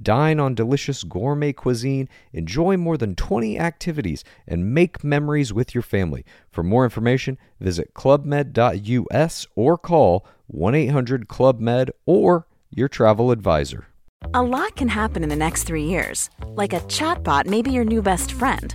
Dine on delicious gourmet cuisine, enjoy more than 20 activities, and make memories with your family. For more information, visit clubmed.us or call 1 800 Club Med or your travel advisor. A lot can happen in the next three years. Like a chatbot may be your new best friend.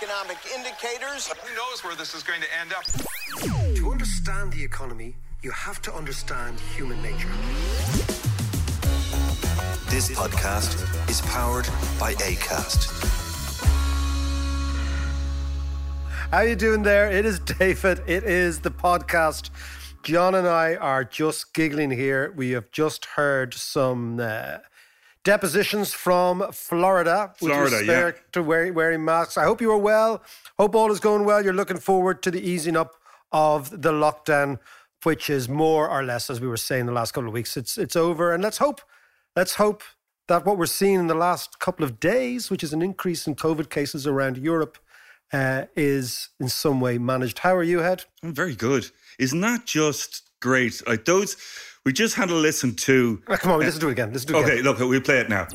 economic indicators. Who knows where this is going to end up? To understand the economy, you have to understand human nature. This podcast is powered by ACAST. How you doing there? It is David. It is the podcast. John and I are just giggling here. We have just heard some uh, depositions from Florida, with Florida, respect to wearing, wearing masks. I hope you are well. Hope all is going well. You're looking forward to the easing up of the lockdown, which is more or less, as we were saying the last couple of weeks, it's it's over. And let's hope, let's hope that what we're seeing in the last couple of days, which is an increase in COVID cases around Europe, uh, is in some way managed. How are you, Head? I'm very good. Isn't that just great? Like those, we just had to listen to. Ah, come on, let's do it again. Let's do it Okay, again. look, we'll play it now.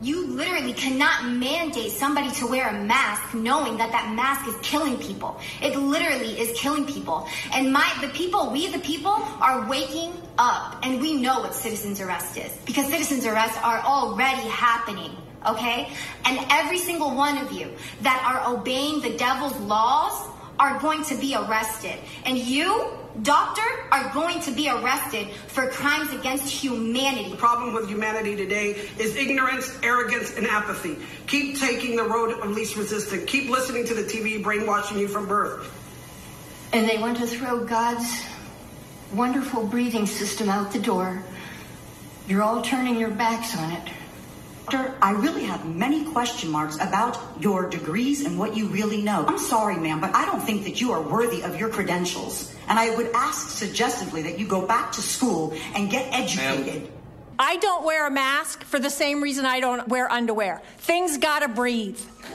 You literally cannot mandate somebody to wear a mask knowing that that mask is killing people. It literally is killing people. And my the people, we the people are waking up and we know what citizens arrest is because citizens arrests are already happening. Okay? And every single one of you that are obeying the devil's laws are going to be arrested. And you, doctor, are going to be arrested for crimes against humanity. The problem with humanity today is ignorance, arrogance, and apathy. Keep taking the road of least resistance. Keep listening to the TV brainwashing you from birth. and they want to throw God's wonderful breathing system out the door. You're all turning your backs on it. Doctor, I really have many question marks about your degrees and what you really know. I'm sorry, ma'am, but I don't think that you are worthy of your credentials. And I would ask suggestively that you go back to school and get educated. I don't wear a mask for the same reason I don't wear underwear. Things gotta breathe.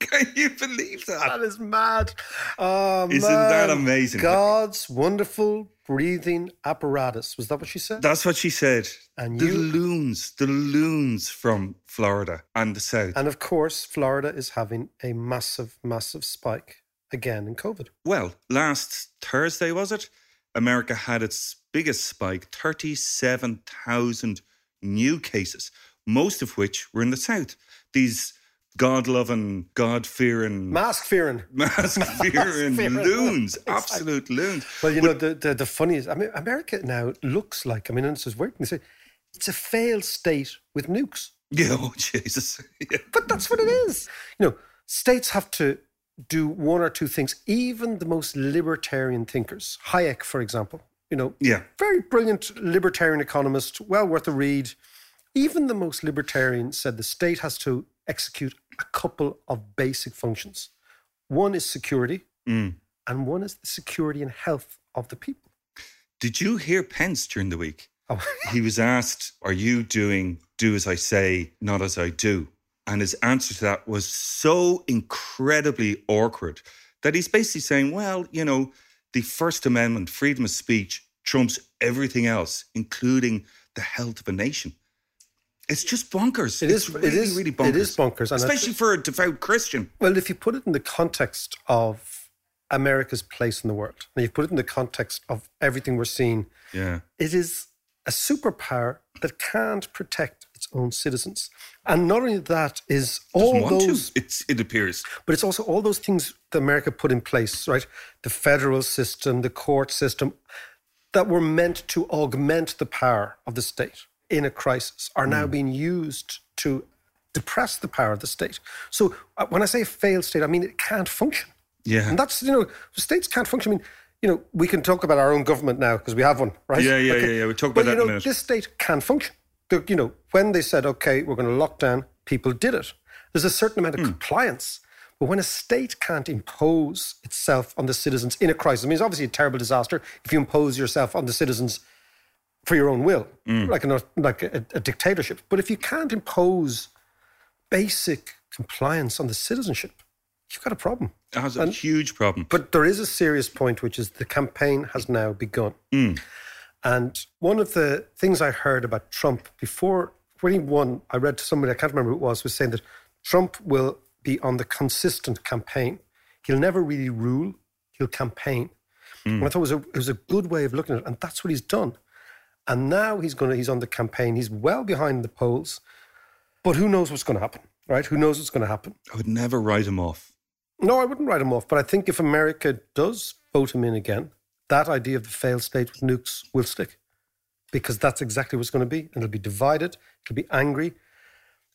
Can you believe that? That is mad. Oh, Isn't man. that amazing? God's wonderful breathing apparatus. Was that what she said? That's what she said. And the you- loons, the loons from Florida and the South. and of course, Florida is having a massive, massive spike again in COVID. well, last Thursday, was it? America had its biggest spike 37,000 new cases, most of which were in the South. These God loving, God fearing, Mask fearing. mask fearing loons, Exactly. absolute loons. Well, you know, the, the, the funniest, I mean, America now looks like, I mean, and this is weird. They say it's a failed state with nukes. Yeah, oh, Jesus. Yeah. But that's what it is. You know, states have to do one or two things. Even the most libertarian thinkers, Hayek, for example, you know, Yeah. very brilliant libertarian economist, well worth a read. Even the most libertarian said the state has to execute a couple of basic functions. One is security, Mm. and one is the security and health of the people. Did you hear Pence during the week? Oh, He was asked, Are you doing do as I say, not as I do? And his answer to that was so incredibly awkward that he's basically saying, Well, you know, the First Amendment, freedom of speech, trumps everything else, including the health of a nation. It's just bonkers. It is- It's it really, is- really bonkers. is bonkers, and Especially for a devout Christian. Well, if you put it in the context of America's place in the world, and you put it in the context of everything we're seeing, Yeah. it is a superpower that can't protect its own citizens. And not only that is all those It's, it appears. but it's also all those things that America put in place, right? The federal system, the court system, that were meant to augment the power of the state in a crisis are now being used to depress the power of the state. So uh, when I say failed state, I mean it can't function. Yeah. And that's, you know, states can't function. I mean, you know, we can talk about our own government now because we have one, right? Yeah, yeah, yeah, yeah. We'll talk about but, that you in a know, minute. This state can function. You know, when they said, okay, we're going to lock down, people did it. There's a certain amount of Hmm. compliance. But when a state can't impose itself on the citizens in a crisis, I mean, it's obviously a terrible disaster if you impose yourself on the citizens for your own will, Hmm. like, a, like a, a dictatorship. But if you can't impose basic compliance on the citizenship, you've got a problem. It has a huge problem. But there is a serious point, which is the campaign has now begun. Mm. And one of the things I heard about Trump before when he won, I read to somebody, I can't remember who it was, was saying that Trump will be on the consistent campaign. He'll never really rule, he'll campaign. And I thought it was, a, it was a good way of looking at it. And that's what he's done. And now he's going to, he's on the campaign. He's well behind the polls. But who knows what's going to happen, right? Who knows what's going to happen? I would never write him off. No, I wouldn't write him off. But I think if America does vote him in again, that idea of the failed state with nukes will stick because that's exactly what's going to be. And it'll be divided, it'll be angry.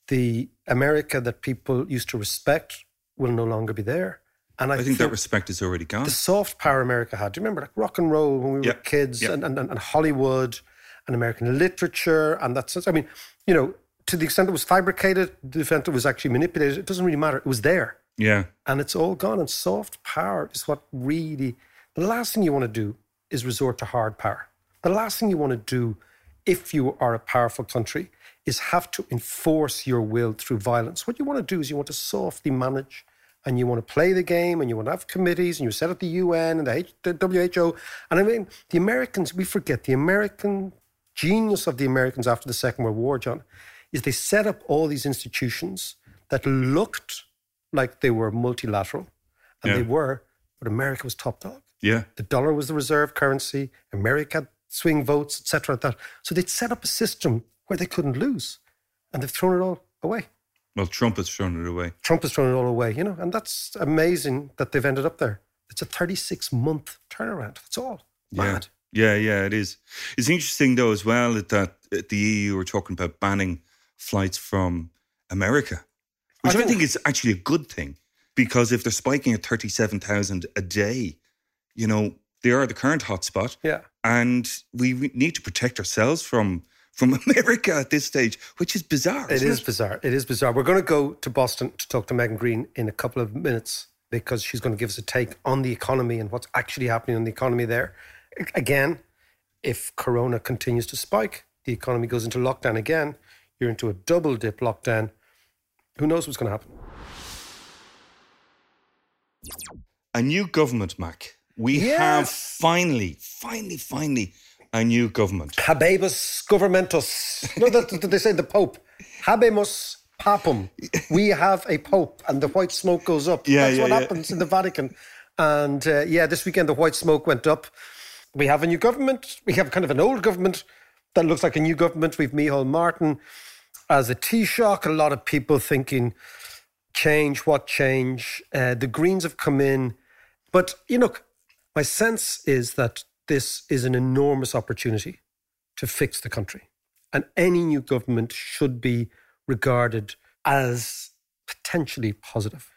The America that people used to respect will no longer be there. And I, I think that respect is already gone. the soft power America had. Do you remember like rock and roll when we were kids yeah. and, and, and Hollywood and American literature and that's it. I mean, you know, to the extent it was fabricated, the extent it was actually manipulated, it doesn't really matter. It was there. Yeah. And it's all gone. And soft power is what really the last thing you want to do is resort to hard power. The last thing you want to do if you are a powerful country is have to enforce your will through violence. What you want to do is you want to softly manage and you want to play the game and you want to have committees and you set up the UN and the, H- the WHO. And I mean, the Americans, we forget the American genius of the Americans after the Second World War, John, is they set up all these institutions that looked like they were multilateral, and Yeah. they were, but America was top dog. Yeah. The dollar was the reserve currency. America had swing votes, etc. That so they'd set up a system where they couldn't lose, and they've thrown it all away. Well, Trump has thrown it away. Trump has thrown it all away, you know, and that's amazing that they've ended up there. It's a 36 month turnaround. That's all. Mad. Yeah, yeah, yeah, it is. It's interesting though as well that the EU are talking about banning flights from America, which I, think- think is actually a good thing because if they're spiking at thirty-seven thousand a day, you know they are the current hotspot, Yeah. and we need to protect ourselves from from America at this stage, which is bizarre. It is bizarre. It is bizarre. We're going to go to Boston to talk to Megan Greene in a couple of minutes because she's going to give us a take on the economy and what's actually happening in the economy there. Again, if Corona continues to spike, the economy goes into lockdown again, you're into a double dip lockdown. Who knows what's going to happen? A new government, Mac. We Yes. have finally, finally, finally a new government. Habemus governmentus. No, that they say the Pope. Habemus papum. We have a Pope, and the white smoke goes up. Yeah, That's yeah, what yeah. happens in the Vatican. And uh, yeah, this weekend the white smoke went up. We have a new government. We have kind of an old government that looks like a new government. We've Micheál Martin as a Taoiseach. A lot of people thinking, change, what change? Uh, the Greens have come in. But, you know, my sense is that this is an enormous opportunity to fix the country. And any new government should be regarded as potentially positive.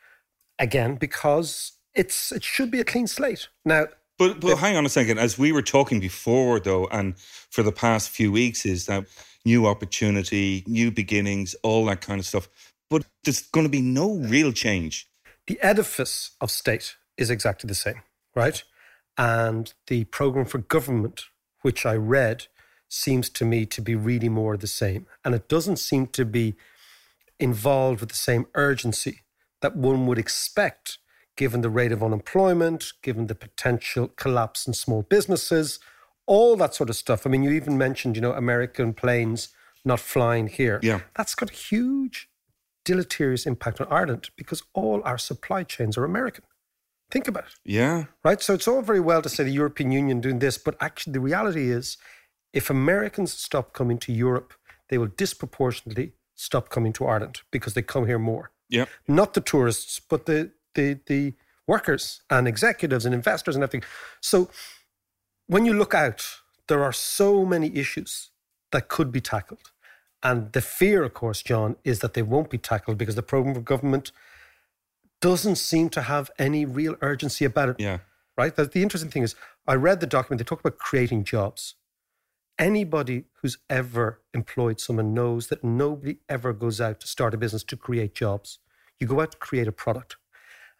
Again, because it's it should be a clean slate. Now, But but hang on a second. As we were talking before, though, and for the past few weeks, is that new opportunity, new beginnings, all that kind of stuff. But there's going to be no real change. the edifice of state is exactly the same, right? And the program for government, which I read, seems to me to be really more the same. And it doesn't seem to be involved with the same urgency that one would expect given the rate of unemployment, given the potential collapse in small businesses, all that sort of stuff. I mean, you even mentioned, you know, American planes not flying here. Yeah. That's got a huge deleterious impact on Ireland because all our supply chains are American. Think about it, Yeah. right? So it's all very well to say the European Union doing this, but actually the reality is if Americans stop coming to Europe, they will disproportionately stop coming to Ireland because they come here more. Yeah. Not the tourists, but the the the workers and executives and investors and everything. So when you look out, there are so many issues that could be tackled. And the fear, of course, John, is that they won't be tackled because the program of government doesn't seem to have any real urgency about it. Yeah. Right? The, the interesting thing is, I read the document, they talk about creating jobs. Anybody who's ever employed someone knows that nobody ever goes out to start a business to create jobs. You go out to create a product.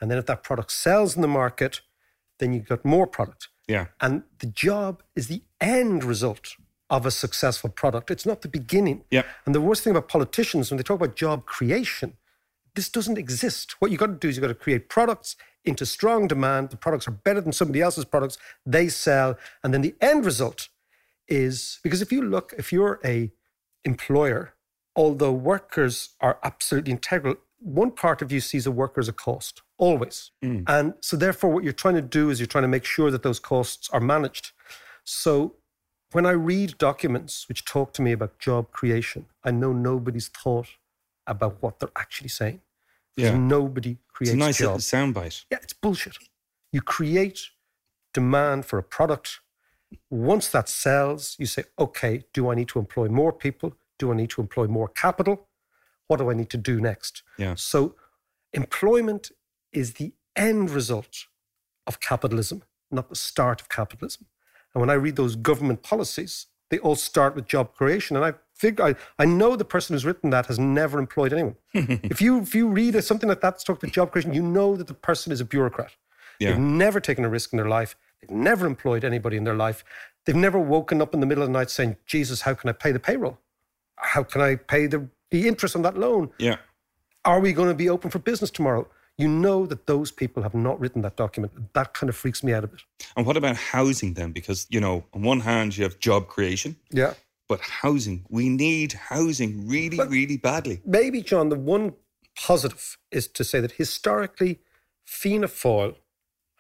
And then if that product sells in the market, then you've got more product. Yeah. And the job is the end result of a successful product. It's not the beginning. Yeah. And the worst thing about politicians, when they talk about job creation, this doesn't exist. What you've got to do is you've got to create products into strong demand. The products are better than somebody else's products. They sell. And then the end result is because if you look, if you're a employer, although workers are absolutely integral, one part of you sees a worker as a cost, always. Mm. And so therefore what you're trying to do is you're trying to make sure that those costs are managed. So when I read documents which talk to me about job creation, I know nobody's thought about what they're actually saying. Yeah. nobody creates It's a nice little jobs. soundbite. Yeah, it's bullshit. You create demand for a product. Once that sells, you say, okay, do I need to employ more people? Do I need to employ more capital? What do I need to do next? Yeah. So, employment is the end result of capitalism, not the start of capitalism. And when I read those government policies, they all start with job creation. And I figure I, I know the person who's written that has never employed anyone. if you if you read something like that that's talked about job creation, you know that the person is a bureaucrat. Yeah. They've never taken a risk in their life. They've never employed anybody in their life. They've never woken up in the middle of the night saying, Jesus, how can I pay the payroll? How can I pay the, the interest on that loan? Yeah. Are we going to be open for business tomorrow? You know that those people have not written that document. That kind of freaks me out a bit. And what about housing then? Because, you know, on one hand, you have job creation, Yeah. but housing, we need housing really, really badly. Maybe, John, the one positive is to say that historically, Fianna Fáil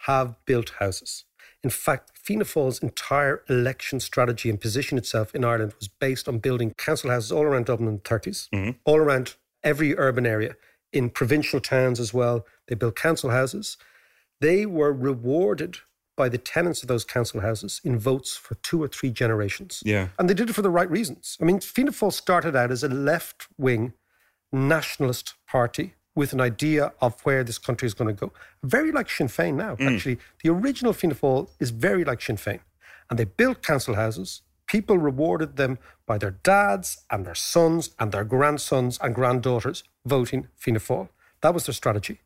have built houses. In fact, Fianna Fáil's entire election strategy and position itself in Ireland was based on building council houses all around Dublin in the 30s, mm-hmm. all around every urban area, in provincial towns as well. They built council houses. They were rewarded by the tenants of those council houses in votes for two or three generations. Yeah. And they did it for the right reasons. I mean, Fianna Fáil started out as a left wing nationalist party with an idea of where this country is going to go. Very like Sinn Féin now, mm. actually. The original Fianna Fáil is very like Sinn Féin. And they built council houses. People rewarded them by their dads and their sons and their grandsons and granddaughters voting Fianna Fáil. That was their strategy.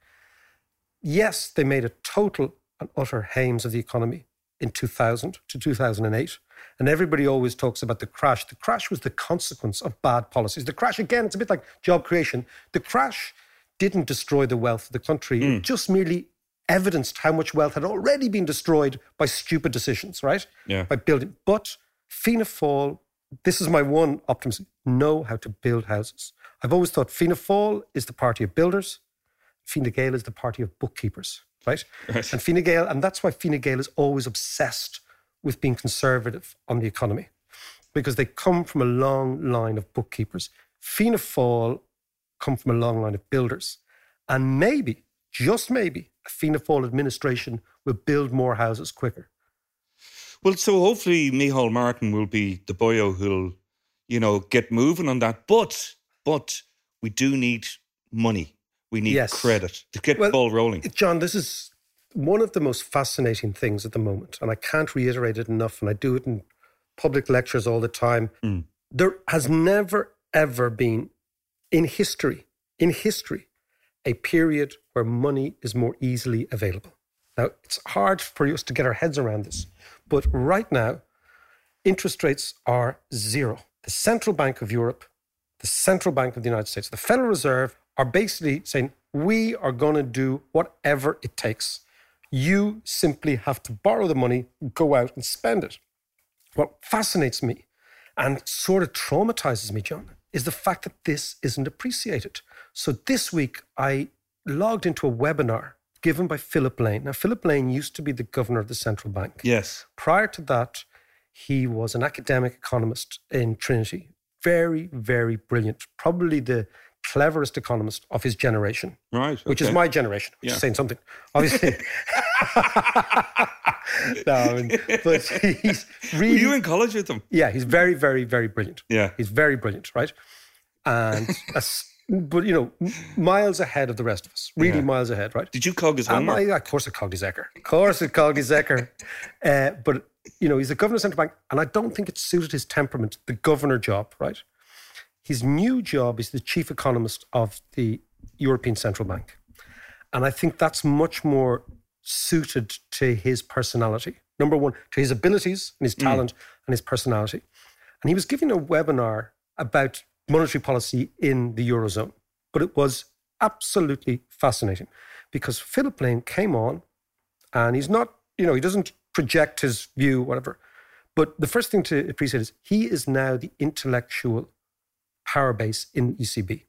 Yes, they made a total and utter hames of the economy in 2000 to 2008. And everybody always talks about the crash. The crash was the consequence of bad policies. The crash, again, it's a bit like job creation. The crash didn't destroy the wealth of the country, it mm. just merely evidenced how much wealth had already been destroyed by stupid decisions, right? Yeah. By building. But Fianna Fáil, this is my one optimism, know how to build houses. I've always thought Fianna Fáil is the party of builders, Fine Gael is the party of bookkeepers, right? Right. And Fine Gael, and that's why Fine Gael is always obsessed with being conservative on the economy, because they come from a long line of bookkeepers. Fianna Fáil come from a long line of builders, and maybe, just maybe, a Fianna Fáil administration will build more houses quicker. Well, so hopefully Micheál Martin will be the boyo who'll, you know, get moving on that. But, but we do need money. We need Yes. credit to get Well, the ball rolling. John, this is one of the most fascinating things at the moment, and I can't reiterate it enough, and I do it in public lectures all the time. Mm. There has never, ever been in history, in history, a period where money is more easily available. Now, it's hard for us to get our heads around this, but right now, interest rates are zero. The Central Bank of Europe, the Central Bank of the United States, the Federal Reserve are basically saying, we are going to do whatever it takes. You simply have to borrow the money, go out and spend it. What fascinates me and sort of traumatizes me, John, is the fact that this isn't appreciated. So this week, I logged into a webinar given by Philip Lane. Now, Philip Lane used to be the governor of the central bank. Yes. Prior to that, He was an academic economist in Trinity. Very, very brilliant. Probably the cleverest economist of his generation. Right. Which is my generation, which Yeah. is saying something. Obviously. no, I mean, but he's really. Were you in college with them? Yeah, he's very, very, very brilliant. Yeah. He's very brilliant, right? And, as, but you know, miles ahead of the rest of us. Really Yeah. miles ahead, right? Did you cog his homework? I, of course, I cogged his Ecker. Of course, I cogged his Ecker. Uh, but you know, he's the governor of central bank, and I don't think it suited his temperament. The governor job, right? His new job is the chief economist of the European Central Bank, and I think that's much more suited to his personality. Number one, to his abilities and his Mm. talent and his personality. And he was giving a webinar about monetary policy in the Eurozone. But it was absolutely fascinating because Philip Lane came on and he's not, you know, he doesn't project his view, whatever. But the first thing to appreciate is he is now the intellectual power base in ECB.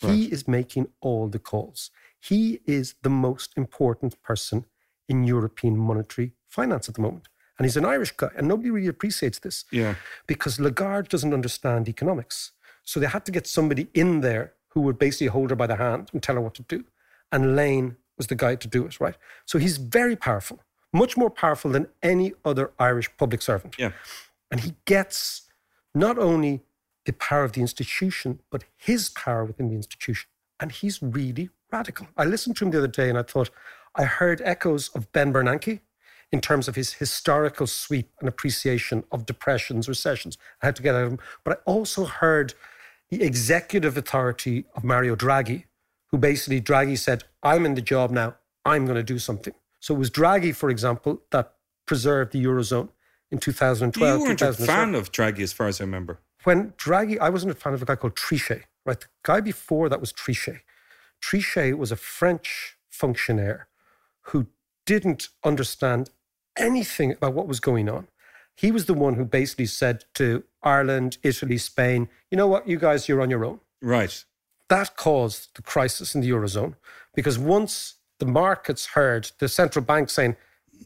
He is making all the calls. He is the most important person in European monetary finance at the moment. And he's an Irish guy, and nobody really appreciates this Yeah. because Lagarde doesn't understand economics. So they had to get somebody in there who would basically hold her by the hand and tell her what to do. And Lane was the guy to do it, right? So he's very powerful, much more powerful than any other Irish public servant. Yeah. And he gets not only the power of the institution, but his power within the institution. And he's really radical. I listened to him the other day and I thought, I heard echoes of Ben Bernanke in terms of his historical sweep and appreciation of depressions, recessions, and how to get out of them. But I also heard the executive authority of Mario Draghi, who basically Draghi said, I'm in the job now, I'm going to do something. So it was Draghi, for example, that preserved the Eurozone in 2012. You weren't a fan of Draghi, as far as I remember. when Draghi, I wasn't a fan of a guy called Trichet, right? The guy before that was Trichet. Trichet was a French functionaire who didn't understand anything about what was going on. He was the one who basically said to Ireland, Italy, Spain, you know what, you guys, you're on your own. Right. That caused the crisis in the Eurozone because once the markets heard the central bank saying,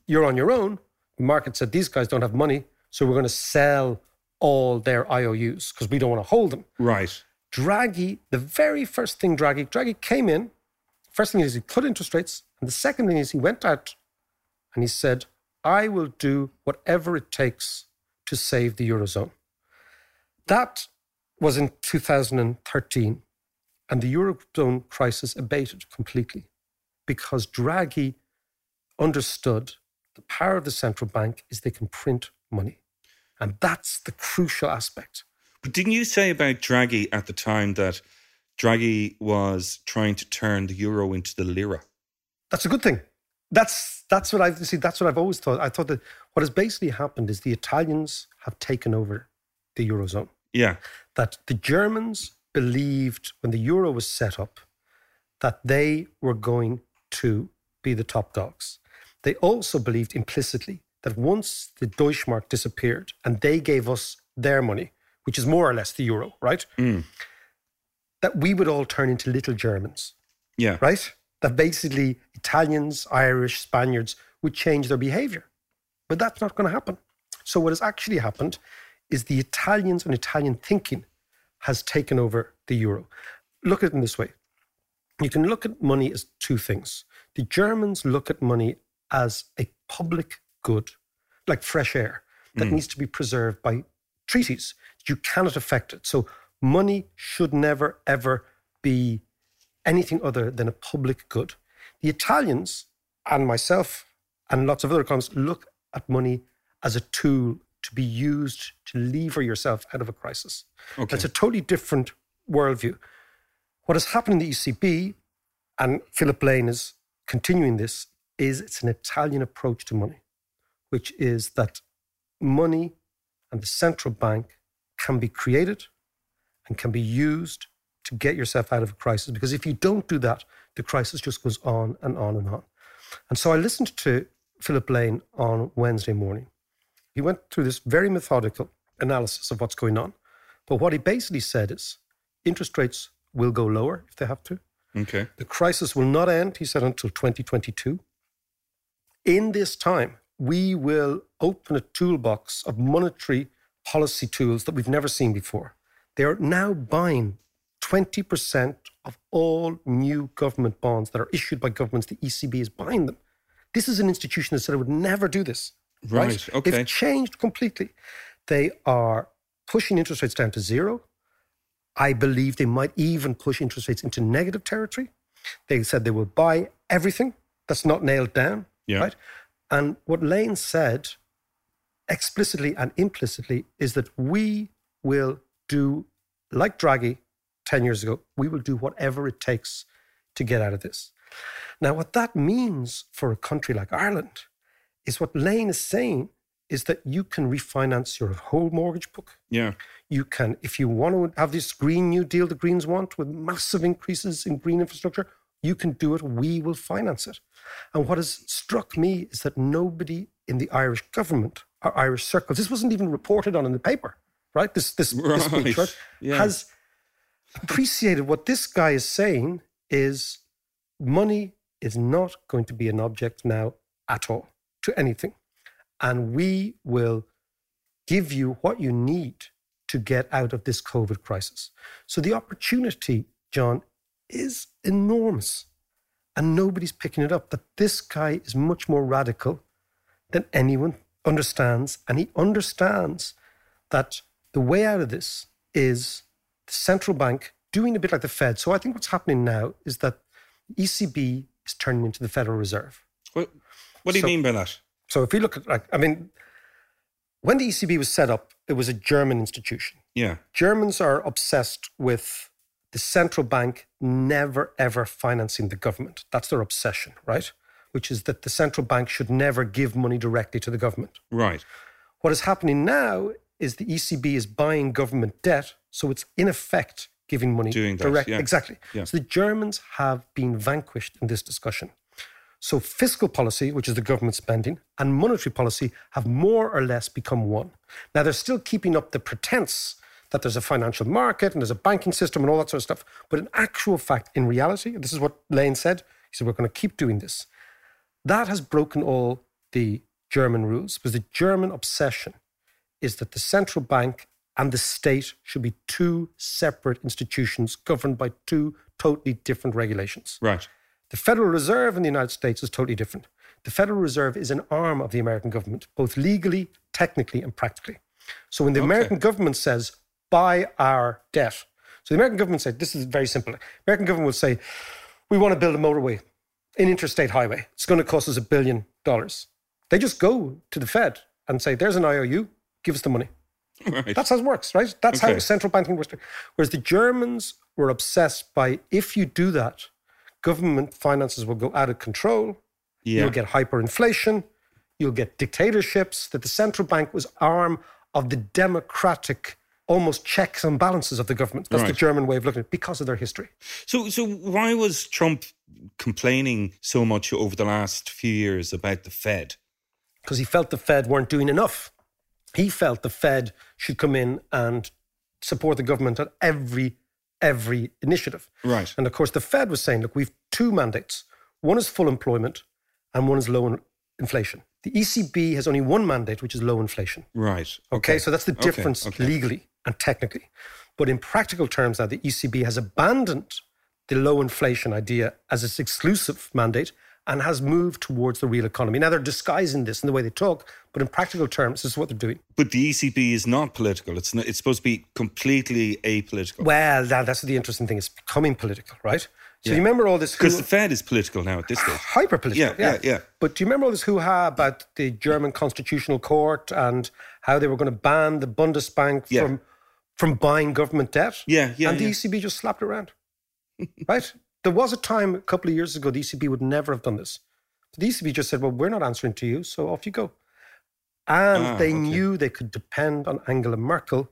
you're on your own, the market said, these guys don't have money, so we're going to sell all their IOUs because we don't want to hold them. Right. Draghi, the very first thing Draghi, Draghi came in, first thing is he cut interest rates, and the second thing is he went out and he said, I will do whatever it takes to save the Eurozone. That was in 2013, and the Eurozone crisis abated completely because Draghi understood the power of the central bank is they can print money. And that's the crucial aspect. But didn't you say about Draghi at the time that Draghi was trying to turn the euro into the lira? That's a good thing. That's that's what I've see. That's what I've always thought. I thought that what has basically happened is the Italians have taken over the eurozone. Yeah. That the Germans believed when the euro was set up that they were going to be the top dogs. They also believed implicitly that once the Deutschmark disappeared and they gave us their money, which is more or less the euro, right? That we would all turn into little Germans Yeah. right? That basically Italians, Irish, Spaniards would change their behavior. But that's not going to happen. So, what has actually happened is the Italians and Italian thinking has taken over the euro. Look at it in this way you can look at money as two things. The Germans look at money as a public good, like fresh air, that Mm. needs to be preserved by treaties. You cannot affect it. So, money should never, ever be anything other than a public good. The Italians and myself and lots of other economists look at money as a tool to be used to lever yourself out of a crisis. Okay. That's a totally different worldview. What has happened in the ECB, and Philip Lane is continuing this, is it's an Italian approach to money, which is that money and the central bank can be created and can be used to get yourself out of a crisis. Because if you don't do that, the crisis just goes on and on and on. And so I listened to Philip Lane on Wednesday morning. He went through this very methodical analysis of what's going on. But what he basically said is interest rates will go lower if they have to. Okay. The crisis will not end, he said, until 2022. In this time, we will open a toolbox of monetary policy tools that we've never seen before. They are now buying 20% of all new government bonds that are issued by governments. The ECB is buying them. This is an institution that said it would never do this. Right, okay. They've changed completely. They are pushing interest rates down to zero. I believe they might even push interest rates into negative territory. They said they will buy everything that's not nailed down. Yeah. Right. And what Lane said explicitly and implicitly is that we will do, like Draghi 10 years ago, we will do whatever it takes to get out of this. Now, what that means for a country like Ireland is what Lane is saying is that you can refinance your whole mortgage book. Yeah. You can, if you want to have this Green New Deal the Greens want with massive increases in green infrastructure, you can do it. We will finance it. And what has struck me is that nobody in the Irish government Irish circles, this wasn't even reported on in the paper, right? This this, this speech, Right. right? Yeah. Has appreciated what this guy is saying is money is not going to be an object now at all to anything. And we will give you what you need to get out of this COVID crisis. So the opportunity, John, is enormous. And nobody's picking it up. That this guy is much more radical than anyone understands. And he understands that the way out of this is the central bank doing a bit like the Fed. So I think what's happening now is that ECB is turning into the Federal Reserve. What, what do you So- mean by that? So if we look at, like, I mean, when the ECB was set up, it was a German institution. Yeah. Germans are obsessed with the central bank never ever financing the government. That's their obsession, right? Which is that the central bank should never give money directly to the government. Right. What is happening now is the ECB is buying government debt, so it's in effect giving money Doing that, yeah. Exactly. Yeah. So the Germans have been vanquished in this discussion. So fiscal policy, which is the government spending, and monetary policy have more or less become one. Now they're still keeping up the pretense that there's a financial market and there's a banking system and all that sort of stuff. But in actual fact, in reality, this is what Lane said, he said, we're going to keep doing this. That has broken all the German rules because the German obsession is that the central bank and the state should be two separate institutions governed by two totally different regulations. Right. The Federal Reserve in the United States is totally different. The Federal Reserve is an arm of the American government, both legally, technically, and practically. So when the American government says, buy our debt, so the American government said, this is very simple. American government will say, we want to build a motorway, an interstate highway. It's going to cost us a billion dollars. They just go to the Fed and say, there's an IOU, give us the money. Right. That's how it works, right? That's how Okay. central banking works. Whereas the Germans were obsessed by if you do that, government finances will go out of control. Yeah. You'll get hyperinflation. You'll get dictatorships. That the central bank was arm of the democratic, almost checks and balances of the government. That's the German way of looking at it because of their history. So, so why was Trump complaining so much over the last few years about the Fed? because he felt the Fed weren't doing enough. He felt the Fed should come in and support the government at every every initiative. Right. And of course, the Fed was saying, look, we've two mandates. One is full employment, and one is low inflation. The ECB has only one mandate, which is low inflation. Right. Okay, so that's the Okay, difference okay. legally and technically. But in practical terms, now the ECB has abandoned the low inflation idea as its exclusive mandate and has moved towards the real economy. Now they're disguising this in the way they talk, but in practical terms, this is what they're doing. But the ECB is not political. It's not, it's supposed to be completely apolitical. Well, that, that's the interesting thing. It's becoming political, right? So Yeah. you remember all this Because the Fed is political now at this stage. hyper political. Yeah, yeah, yeah. But do you remember all this hoo-ha about the German Constitutional Court and how they were going to ban the Bundesbank Yeah. from from buying government debt? Yeah, yeah, And the. ECB just slapped it around. Right? There was a time a couple of years ago the ECB would never have done this. The ECB just said, "Well, we're not answering to you, so off you go." And Ah, they okay. knew they could depend on Angela Merkel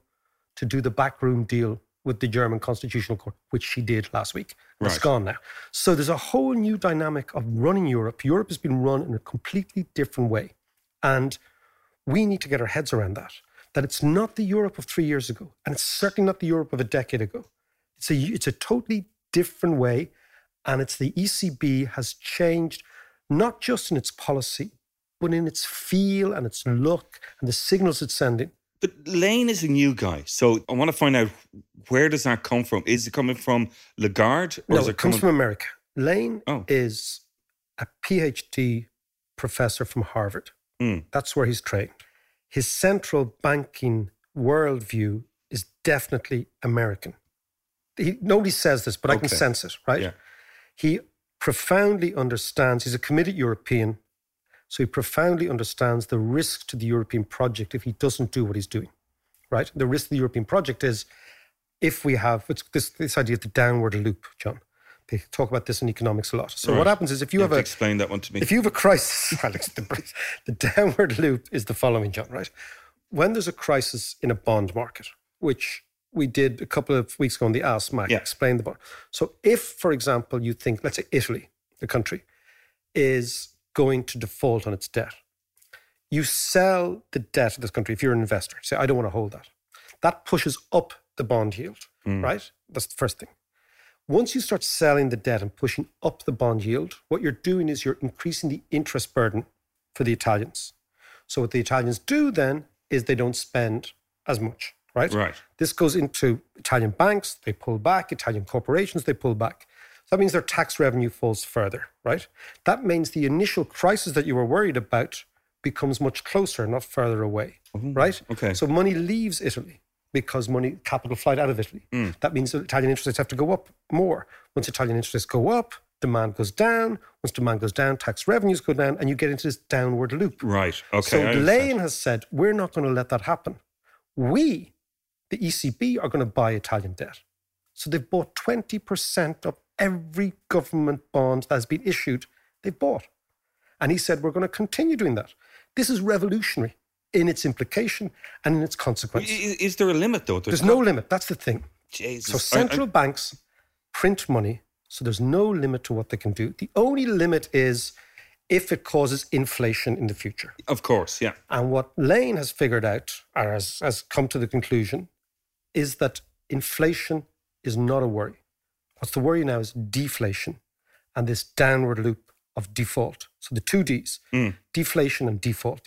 to do the backroom deal with the German Constitutional Court, which she did last week. It's gone now. So there's a whole new dynamic of running Europe. Europe has been run in a completely different way. And we need to get our heads around that. That it's not the Europe of three years ago, and it's certainly not the Europe of a decade ago. It's a it's a totally different way, and it's the ECB has changed not just in its policy, but in its feel and its look and the signals it's sending. But Lane is a new guy, so I want to find out where does that come from? Is it coming from Lagarde? Or no, is it, it comes coming from America. Lane Oh. is a PhD professor from Harvard. Mm. That's where he's trained. His central banking worldview is definitely American. He, nobody says this, but I can sense it, right? Yeah. He profoundly understands, he's a committed European, so he profoundly understands the risk to the European project if he doesn't do what he's doing, right? The risk to the European project is if we have this, this idea of the downward loop, John. They talk about this in economics a lot. So Right. what happens is if you, You have, have a explain that one to me. If you have a crisis, it's the, the downward loop is the following, John. Right, when there's a crisis in a bond market, which we did a couple of weeks ago on the Ask Mac, Yeah. explain the bond. So if, for example, you think, let's say Italy, the country, is going to default on its debt, you sell the debt of this country. If you're an investor, say, I don't want to hold that. That pushes up the bond yield, Mm. right? That's the first thing. Once you start selling the debt and pushing up the bond yield, what you're doing is you're increasing the interest burden for the Italians. So what the Italians do then is they don't spend as much, right? Right. This goes into Italian banks, they pull back, Italian corporations, they pull back. So that means their tax revenue falls further, right? That means the initial crisis that you were worried about becomes much closer, not further away, right? okay. So money leaves Italy because money capital flight out of Italy. Mm. That means that Italian interest rates have to go up more. Once Italian interest rates go up, demand goes down. Once demand goes down, tax revenues go down, and you get into this downward loop. Right. Okay. so Lane has said, we're not going to let that happen. We, the ECB, are going to buy Italian debt. So they've bought 20% of every government bond that has been issued, they've bought. And he said, we're going to continue doing that. This is revolutionary in its implication and in its consequence. Is, is there a limit though? There's no limit. That's the thing. Jesus. So I- I- central banks print money, so there's no limit to what they can do. The only limit is if it causes inflation in the future. of course, yeah. And what Lane has figured out, or has, has come to the conclusion, is that inflation is not a worry. What's the worry now is deflation and this downward loop of default. So the two Ds, Mm. deflation and default.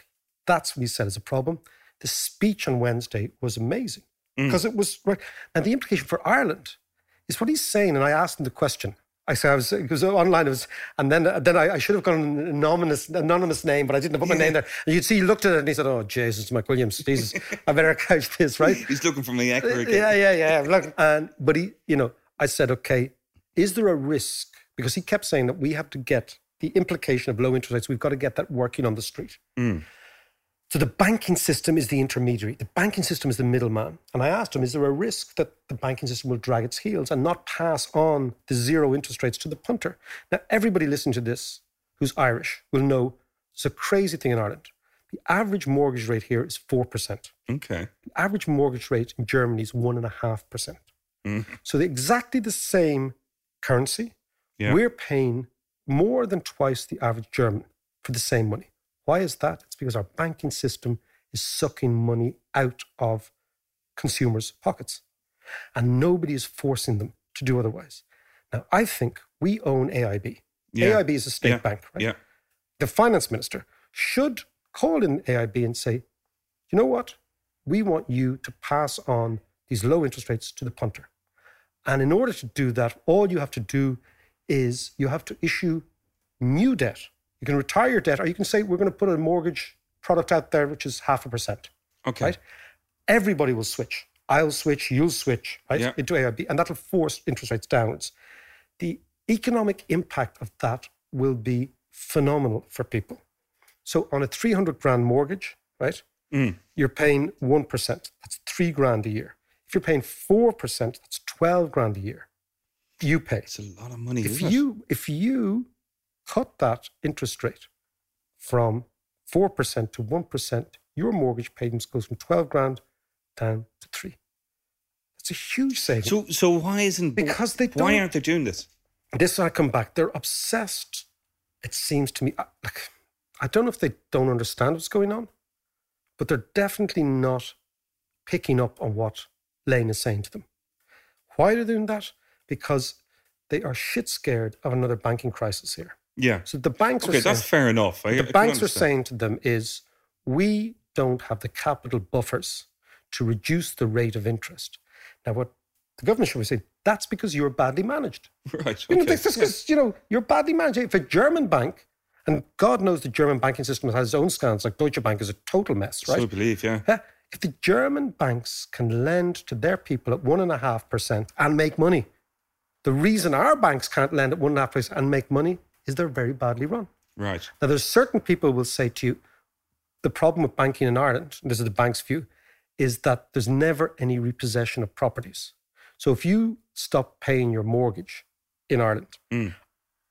That's what he said is a problem. The speech on Wednesday was amazing Mm. because it was right. And the implication for Ireland is what he's saying. And I asked him the question. I said I was it was online. It was, and then then I, I should have gone an anonymous anonymous name, but I didn't put my name there. And you'd see he looked at it and he said, "Oh Jesus, McWilliams, Jesus, I better couch this right." He's looking for me again. Yeah, yeah, yeah. Look, and but he, you know, I said, okay, is there a risk? Because he kept saying that we have to get the implication of low interest rates. We've got to get that working on the street. Mm. So the banking system is the intermediary. The banking system is the middleman. And I asked him, is there a risk that the banking system will drag its heels and not pass on the zero interest rates to the punter? Now, everybody listening to this who's Irish will know it's a crazy thing in Ireland. The average mortgage rate here is 4%. Okay. The average mortgage rate in Germany is 1.5%. Mm. So they're exactly the same currency. Yeah. We're paying more than twice the average German for the same money. Why is that? It's because our banking system is sucking money out of consumers' pockets. And nobody is forcing them to do otherwise. Now, I think we own AIB. Yeah. AIB is a state Yeah. bank, right? Yeah. The finance minister should call in AIB and say, you know what? We want you to pass on these low interest rates to the punter. And in order to do that, all you have to do is you have to issue new debt. You can retire your debt, or you can say, we're going to put a mortgage product out there, which is half a percent. Okay. Right? Everybody will switch. I'll switch, you'll switch, right? Yeah. Into AIB, and that'll force interest rates downwards. The economic impact of that will be phenomenal for people. So on a 300 grand mortgage, right? Mm. You're paying 1%. That's three grand a year. If you're paying 4%, that's 12 grand a year. You pay. It's a lot of money, If isn't it? you, if you cut that interest rate from 4% to 1%, your mortgage payments goes from 12 grand down to three. That's a huge saving. So, so why isn't Because they Why aren't they doing this? this I come back. They're obsessed. It seems to me. Uh, I- Like, I don't know if they don't understand what's going on, but they're definitely not picking up on what Lane is saying to them. Why are they doing that? Because they are shit scared of another banking crisis here. Yeah. So the banks okay, are that's saying, fair enough. I, the I banks are saying to them is we don't have the capital buffers to reduce the rate of interest. Now, what the government should be saying, that's because you're badly managed. Right. You know, okay. this is because, you know, you're badly managed. If a German bank, and God knows the German banking system has its own scandals, like Deutsche Bank is a total mess, right? So I believe, yeah. Yeah. If the German banks can lend to their people at one and a half percent and make money, the reason our banks can't lend at one and a half percent and make money is they're very badly run. Right. Now, there's certain people will say to you, the problem with banking in Ireland, and this is the bank's view, is that there's never any repossession of properties. So if you stop paying your mortgage in Ireland, Mm.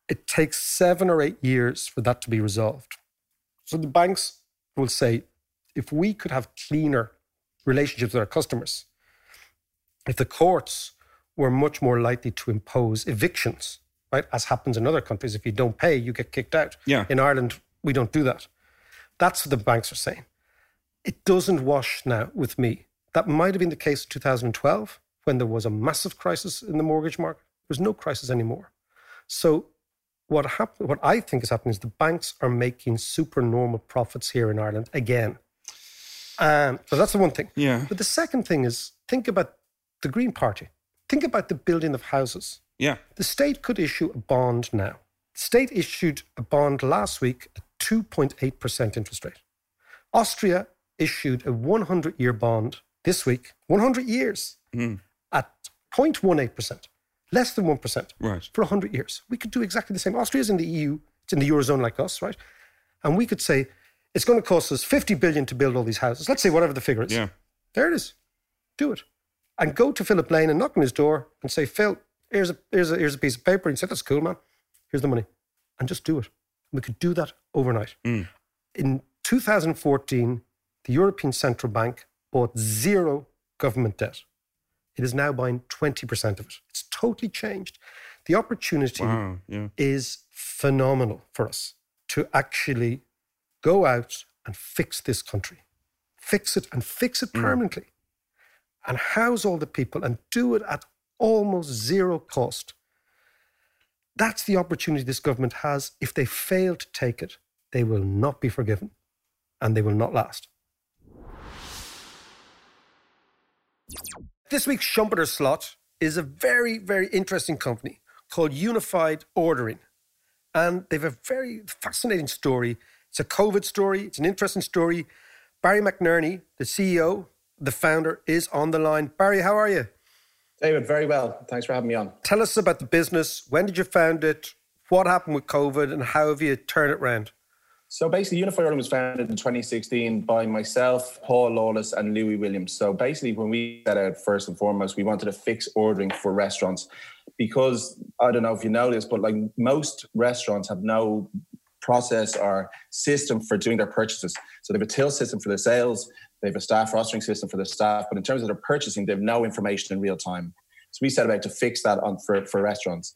it takes seven or eight years for that to be resolved. So the banks will say, if we could have cleaner relationships with our customers, if the courts were much more likely to impose evictions, right, as happens in other countries, if you don't pay, you get kicked out. Yeah. In Ireland, we don't do that. That's what the banks are saying. It doesn't wash now with me. That might have been the case in 2012 when there was a massive crisis in the mortgage market. There's no crisis anymore. So what happened, what I think is happening is the banks are making supernormal profits here in Ireland again. Um, so that's the one thing. Yeah. But the second thing is think about the Green Party. Think about the building of houses. Yeah. The state could issue a bond now. The state issued a bond last week at 2.8% interest rate. Austria issued a 100 year bond this week, 100 years, Mm. at 0.18%, less than 1% Right. for 100 years. We could do exactly the same. Austria's in the EU, it's in the Eurozone like us, right? And we could say, it's going to cost us 50 billion to build all these houses. Let's say whatever the figure is. Yeah. There it is. Do it. And go to Philip Lane and knock on his door and say, Phil, here's a, here's a, here's a piece of paper. And said, that's cool, man. Here's the money. And just do it. We could do that overnight. Mm. In 2014, the European Central Bank bought zero government debt. It is now buying 20% of it. It's totally changed. The opportunity Wow. Yeah. is phenomenal for us to actually go out and fix this country, fix it and fix it permanently, and house all the people and do it at almost zero cost. That's the opportunity this government has. If they fail to take it, they will not be forgiven and they will not last. This week's Schumpeter slot is a very, very interesting company called Unify Ordering. And they've a very fascinating story. It's a COVID story, it's an interesting story. Barry McNerney, the CEO, the founder, is on the line. Barry, how are you? David, very well. Thanks for having me on. Tell us about the business. When did you found it? What happened with COVID? And how have you turned it around? So basically, Unify Ordering was founded in 2016 by myself, Paul Lawless, and Louis Williams. So basically, when we set out, first and foremost, we wanted to fix ordering for restaurants because I don't know if you know this, but like most restaurants have no process or system for doing their purchases. So they have a till system for their sales, they have a staff rostering system for their staff, but in terms of their purchasing, they have no information in real time. So we set about to fix that on for, for restaurants.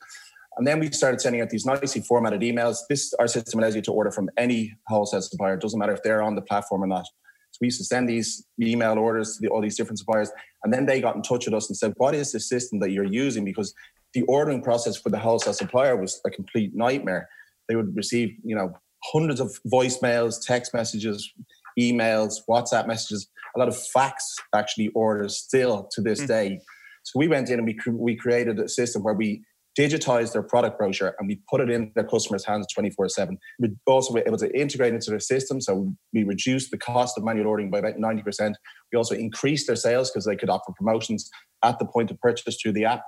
And then we started sending out these nicely formatted emails. This our system allows you to order from any wholesale supplier. It doesn't matter if they're on the platform or not. So we used to send these email orders to the, all these different suppliers, and then they got in touch with us and said, "What is the system that you're using?" Because the ordering process for the wholesale supplier was a complete nightmare. They would receive, you know, hundreds of voicemails, text messages, emails, WhatsApp messages, a lot of fax actually orders still to this mm. day. So we went in and we cr- we created a system where we digitized their product brochure and we put it in their customers' hands 24 7. We also were able to integrate into their system. So we reduced the cost of manual ordering by about 90%. We also increased their sales because they could offer promotions at the point of purchase through the app.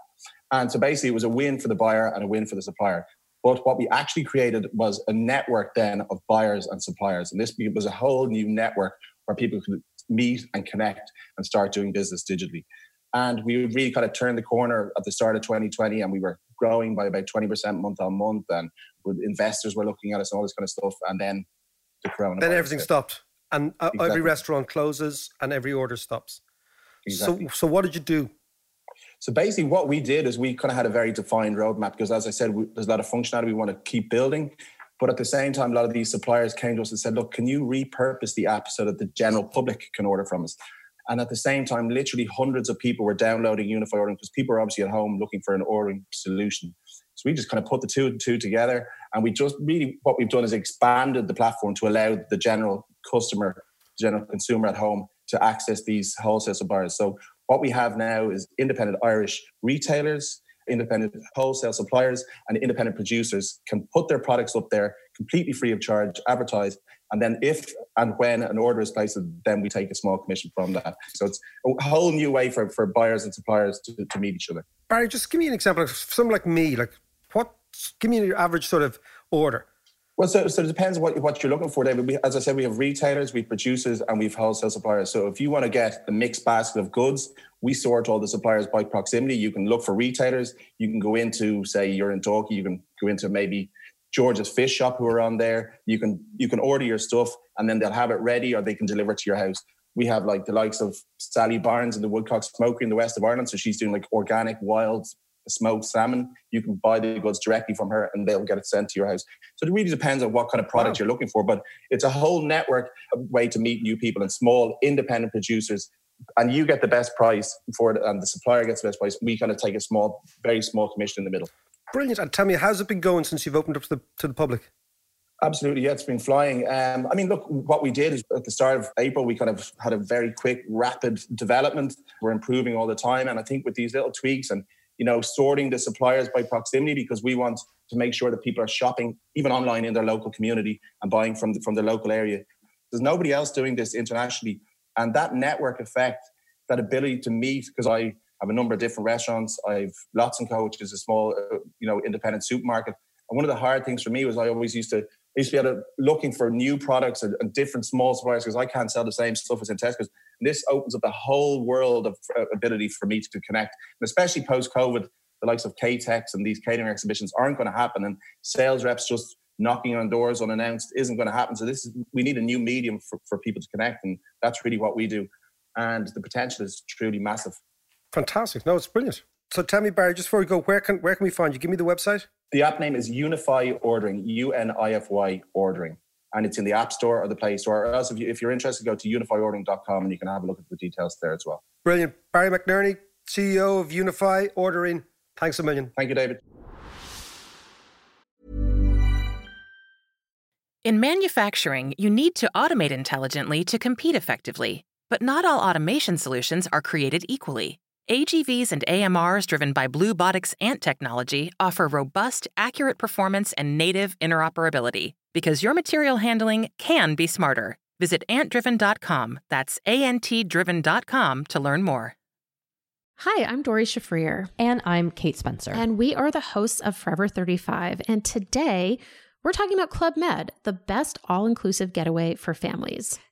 And so basically, it was a win for the buyer and a win for the supplier. But what we actually created was a network then of buyers and suppliers. And this was a whole new network where people could meet and connect and start doing business digitally. And we really kind of turned the corner at the start of 2020 and we were growing by about 20% month on month. And with investors were looking at us and all this kind of stuff. And then the coronavirus. Then everything hit. stopped, and uh, every restaurant closes and every order stops. Exactly. So, so what did you do? So basically, what we did is we kind of had a very defined roadmap because, as I said, we, there's a lot of functionality we want to keep building. But at the same time, a lot of these suppliers came to us and said, "Look, can you repurpose the app so that the general public can order from us?" And at the same time, literally hundreds of people were downloading Unify Ordering because people are obviously at home looking for an ordering solution. So we just kind of put the two and two together. And we just really, what we've done is expanded the platform to allow the general customer, general consumer at home to access these wholesale suppliers. So what we have now is independent Irish retailers, independent wholesale suppliers, and independent producers can put their products up there completely free of charge, advertise, and then if and when an order is placed, then we take a small commission from that. So it's a whole new way for, for buyers and suppliers to, to meet each other. Barry, just give me an example of someone like me, like what, give me your average sort of order. Well, so, so it depends what, what you're looking for, David. We, as I said, we have retailers, we have producers, and we have wholesale suppliers. So if you want to get the mixed basket of goods, we sort all the suppliers by proximity. You can look for retailers. You can go into, say, you're in Dalkey, you can go into maybe George's Fish Shop who are on there. You can you can order your stuff and then they'll have it ready or they can deliver it to your house. We have like the likes of Sally Barnes and the Woodcock Smokery in the west of Ireland. So she's doing like organic wild smoked salmon. You can buy the goods directly from her and they'll get it sent to your house. So it really depends on what kind of product wow. you're looking for. But it's a whole network of way to meet new people and small independent producers. And you get the best price for it, and the supplier gets the best price. We kind of take a small, very small commission in the middle. Brilliant. And tell me, how's it been going since you've opened up to the, to the public? Absolutely, yeah, it's been flying. Um, I mean, look, what we did is at the start of April, we kind of had a very quick, rapid development. We're improving all the time, and I think with these little tweaks and you know sorting the suppliers by proximity, because we want to make sure that people are shopping even online in their local community and buying from the, from the local area. There's nobody else doing this internationally, and that network effect, that ability to meet, because I have a number of different restaurants. I've Lotts and Co, which is a small, uh, you know, independent supermarket. And one of the hard things for me was I always used to used to be to looking for new products and, and different small suppliers because I can't sell the same stuff as in Tesco's. And this opens up a whole world of uh, ability for me to connect, and especially post COVID, the likes of Catex and these catering exhibitions aren't going to happen, and sales reps just knocking on doors unannounced isn't going to happen. So this is we need a new medium for, for people to connect, and that's really what we do. And the potential is truly massive. Fantastic. No, it's brilliant. So tell me, Barry, just before we go, where can where can we find you? Give me the website. The app name is Unify Ordering, U N I F Y Ordering. And it's in the App Store or the Play Store. Or else, if, you, if you're interested, go to unifyordering.com and you can have a look at the details there as well. Brilliant. Barry McNerney, CEO of Unify Ordering. Thanks a million. Thank you, David. In manufacturing, you need to automate intelligently to compete effectively. But not all automation solutions are created equally. AGVs and AMRs driven by Bluebotics ANT technology offer robust, accurate performance and native interoperability because your material handling can be smarter. Visit antdriven.com, that's antdriven.com to learn more. Hi, I'm Doree Shafrir. And I'm Kate Spencer. And we are the hosts of Forever 35. And today, we're talking about Club Med, the best all inclusive getaway for families.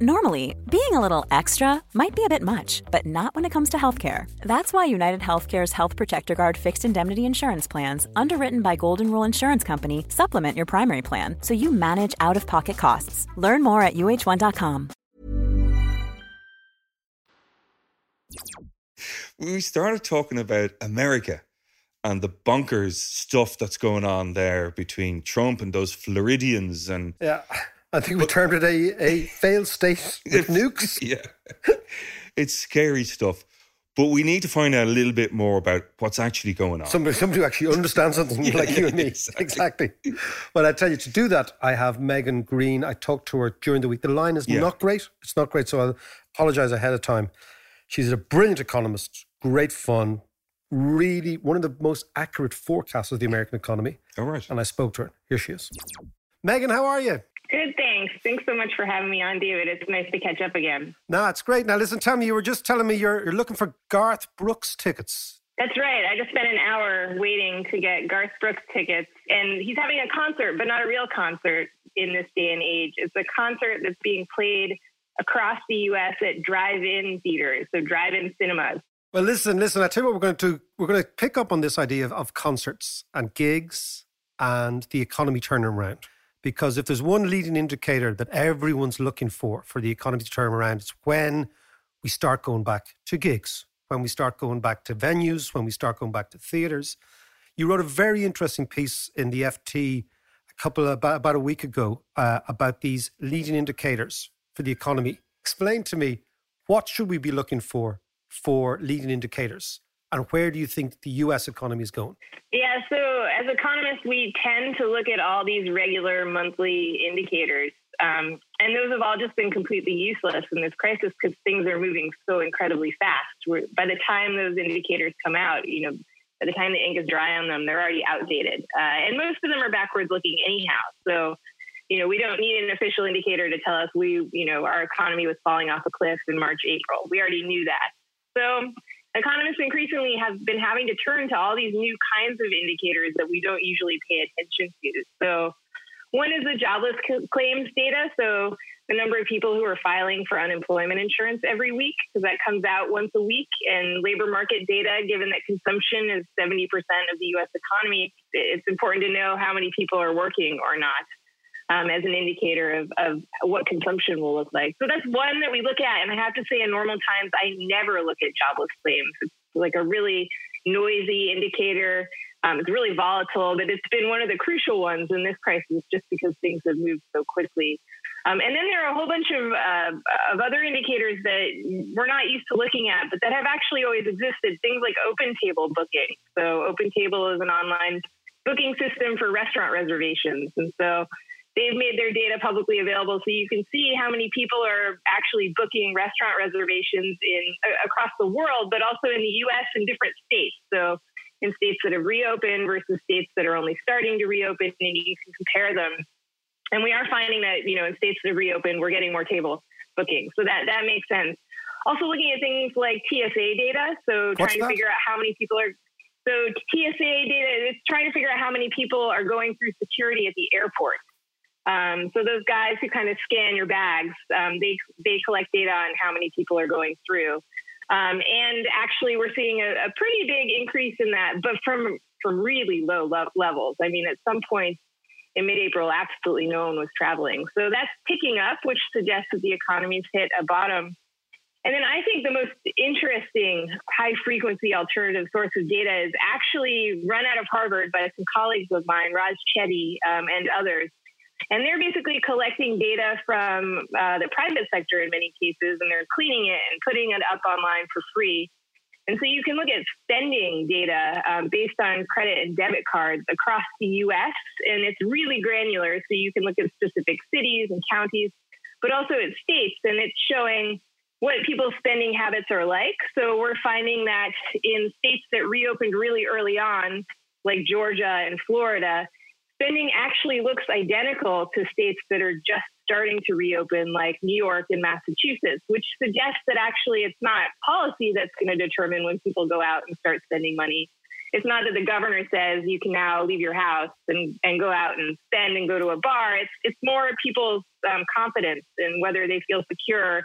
Normally, being a little extra might be a bit much, but not when it comes to healthcare. That's why United Healthcare's Health Protector Guard fixed indemnity insurance plans, underwritten by Golden Rule Insurance Company, supplement your primary plan so you manage out of pocket costs. Learn more at uh1.com. We started talking about America and the bonkers stuff that's going on there between Trump and those Floridians and. Yeah I think we termed it a, a failed state with nukes. yeah. It's scary stuff. But we need to find out a little bit more about what's actually going on. Somebody, somebody who actually understands something yeah, like you and me. Exactly. exactly. Well, I tell you, to do that, I have Megan Greene. I talked to her during the week. The line is yeah. not great. It's not great. So I'll apologize ahead of time. She's a brilliant economist, great fun, really one of the most accurate forecasts of the American economy. All right. And I spoke to her. Here she is. Megan, how are you? Good, thanks. Thanks so much for having me on, David. It's nice to catch up again. No, it's great. Now, listen, tell me, you were just telling me you're, you're looking for Garth Brooks tickets. That's right. I just spent an hour waiting to get Garth Brooks tickets, and he's having a concert, but not a real concert in this day and age. It's a concert that's being played across the U.S. at drive-in theaters, so drive-in cinemas. Well, listen, listen. I tell you what, we're going to do. We're going to pick up on this idea of, of concerts and gigs and the economy turning around. Because if there's one leading indicator that everyone's looking for for the economy to turn around, it's when we start going back to gigs, when we start going back to venues, when we start going back to theaters. You wrote a very interesting piece in the FT a couple about, about a week ago uh, about these leading indicators for the economy. Explain to me what should we be looking for for leading indicators and where do you think the US economy is going? Yeah, so as economists, we tend to look at all these regular monthly indicators. Um, and those have all just been completely useless in this crisis because things are moving so incredibly fast. We're, by the time those indicators come out, you know, by the time the ink is dry on them, they're already outdated. Uh, and most of them are backwards looking anyhow. So, you know, we don't need an official indicator to tell us we, you know, our economy was falling off a cliff in March, April. We already knew that. So economists increasingly have been having to turn to all these new kinds of indicators that we don't usually pay attention to. So one is the jobless claims data. So the number of people who are filing for unemployment insurance every week, because that comes out once a week. And labor market data, given that consumption is 70% of the US economy, it's important to know how many people are working or not. Um, as an indicator of, of what consumption will look like. So that's one that we look at. And I have to say, in normal times, I never look at jobless claims. It's like a really noisy indicator. Um, it's really volatile, but it's been one of the crucial ones in this crisis just because things have moved so quickly. Um, and then there are a whole bunch of, uh, of other indicators that we're not used to looking at, but that have actually always existed. Things like open table booking. So, open table is an online booking system for restaurant reservations. And so, they've made their data publicly available so you can see how many people are actually booking restaurant reservations in uh, across the world but also in the US and different states so in states that have reopened versus states that are only starting to reopen, and you can compare them. And we are finding that you know in states that have reopened, we're getting more table bookings, so that that makes sense. Also, looking at things like TSA data, so What's trying that? to figure out how many people are. So TSA data is trying to figure out how many people are going through security at the airport. Um, so those guys who kind of scan your bags, um, they they collect data on how many people are going through. Um, and actually, we're seeing a, a, pretty big increase in that, but from from really low le- levels. I mean, at some point in mid-April, absolutely no one was traveling. So that's picking up, which suggests that the economy's hit a bottom. And then I think the most interesting high-frequency alternative source of data is actually run out of Harvard by some colleagues of mine, Raj Chetty um, and others. And they're basically collecting data from uh, the private sector in many cases, and they're cleaning it and putting it up online for free. And so you can look at spending data um, based on credit and debit cards across the US, and it's really granular. So you can look at specific cities and counties, but also at states, and it's showing what people's spending habits are like. So we're finding that in states that reopened really early on, like Georgia and Florida, spending actually looks identical to states that are just starting to reopen, like New York and Massachusetts, which suggests that actually it's not policy that's going to determine when people go out and start spending money. It's not that the governor says you can now leave your house and, and go out and spend and go to a bar. It's, it's more people's um, confidence and whether they feel secure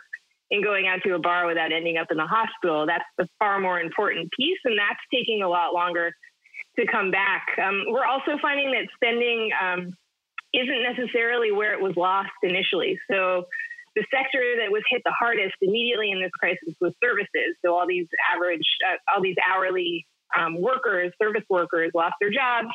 in going out to a bar without ending up in the hospital. That's the far more important piece, and that's taking a lot longer to come back. Um, we're also finding that spending um, isn't necessarily where it was lost initially. So the sector that was hit the hardest immediately in this crisis was services. So all these average, uh, all these hourly um, workers, service workers, lost their jobs.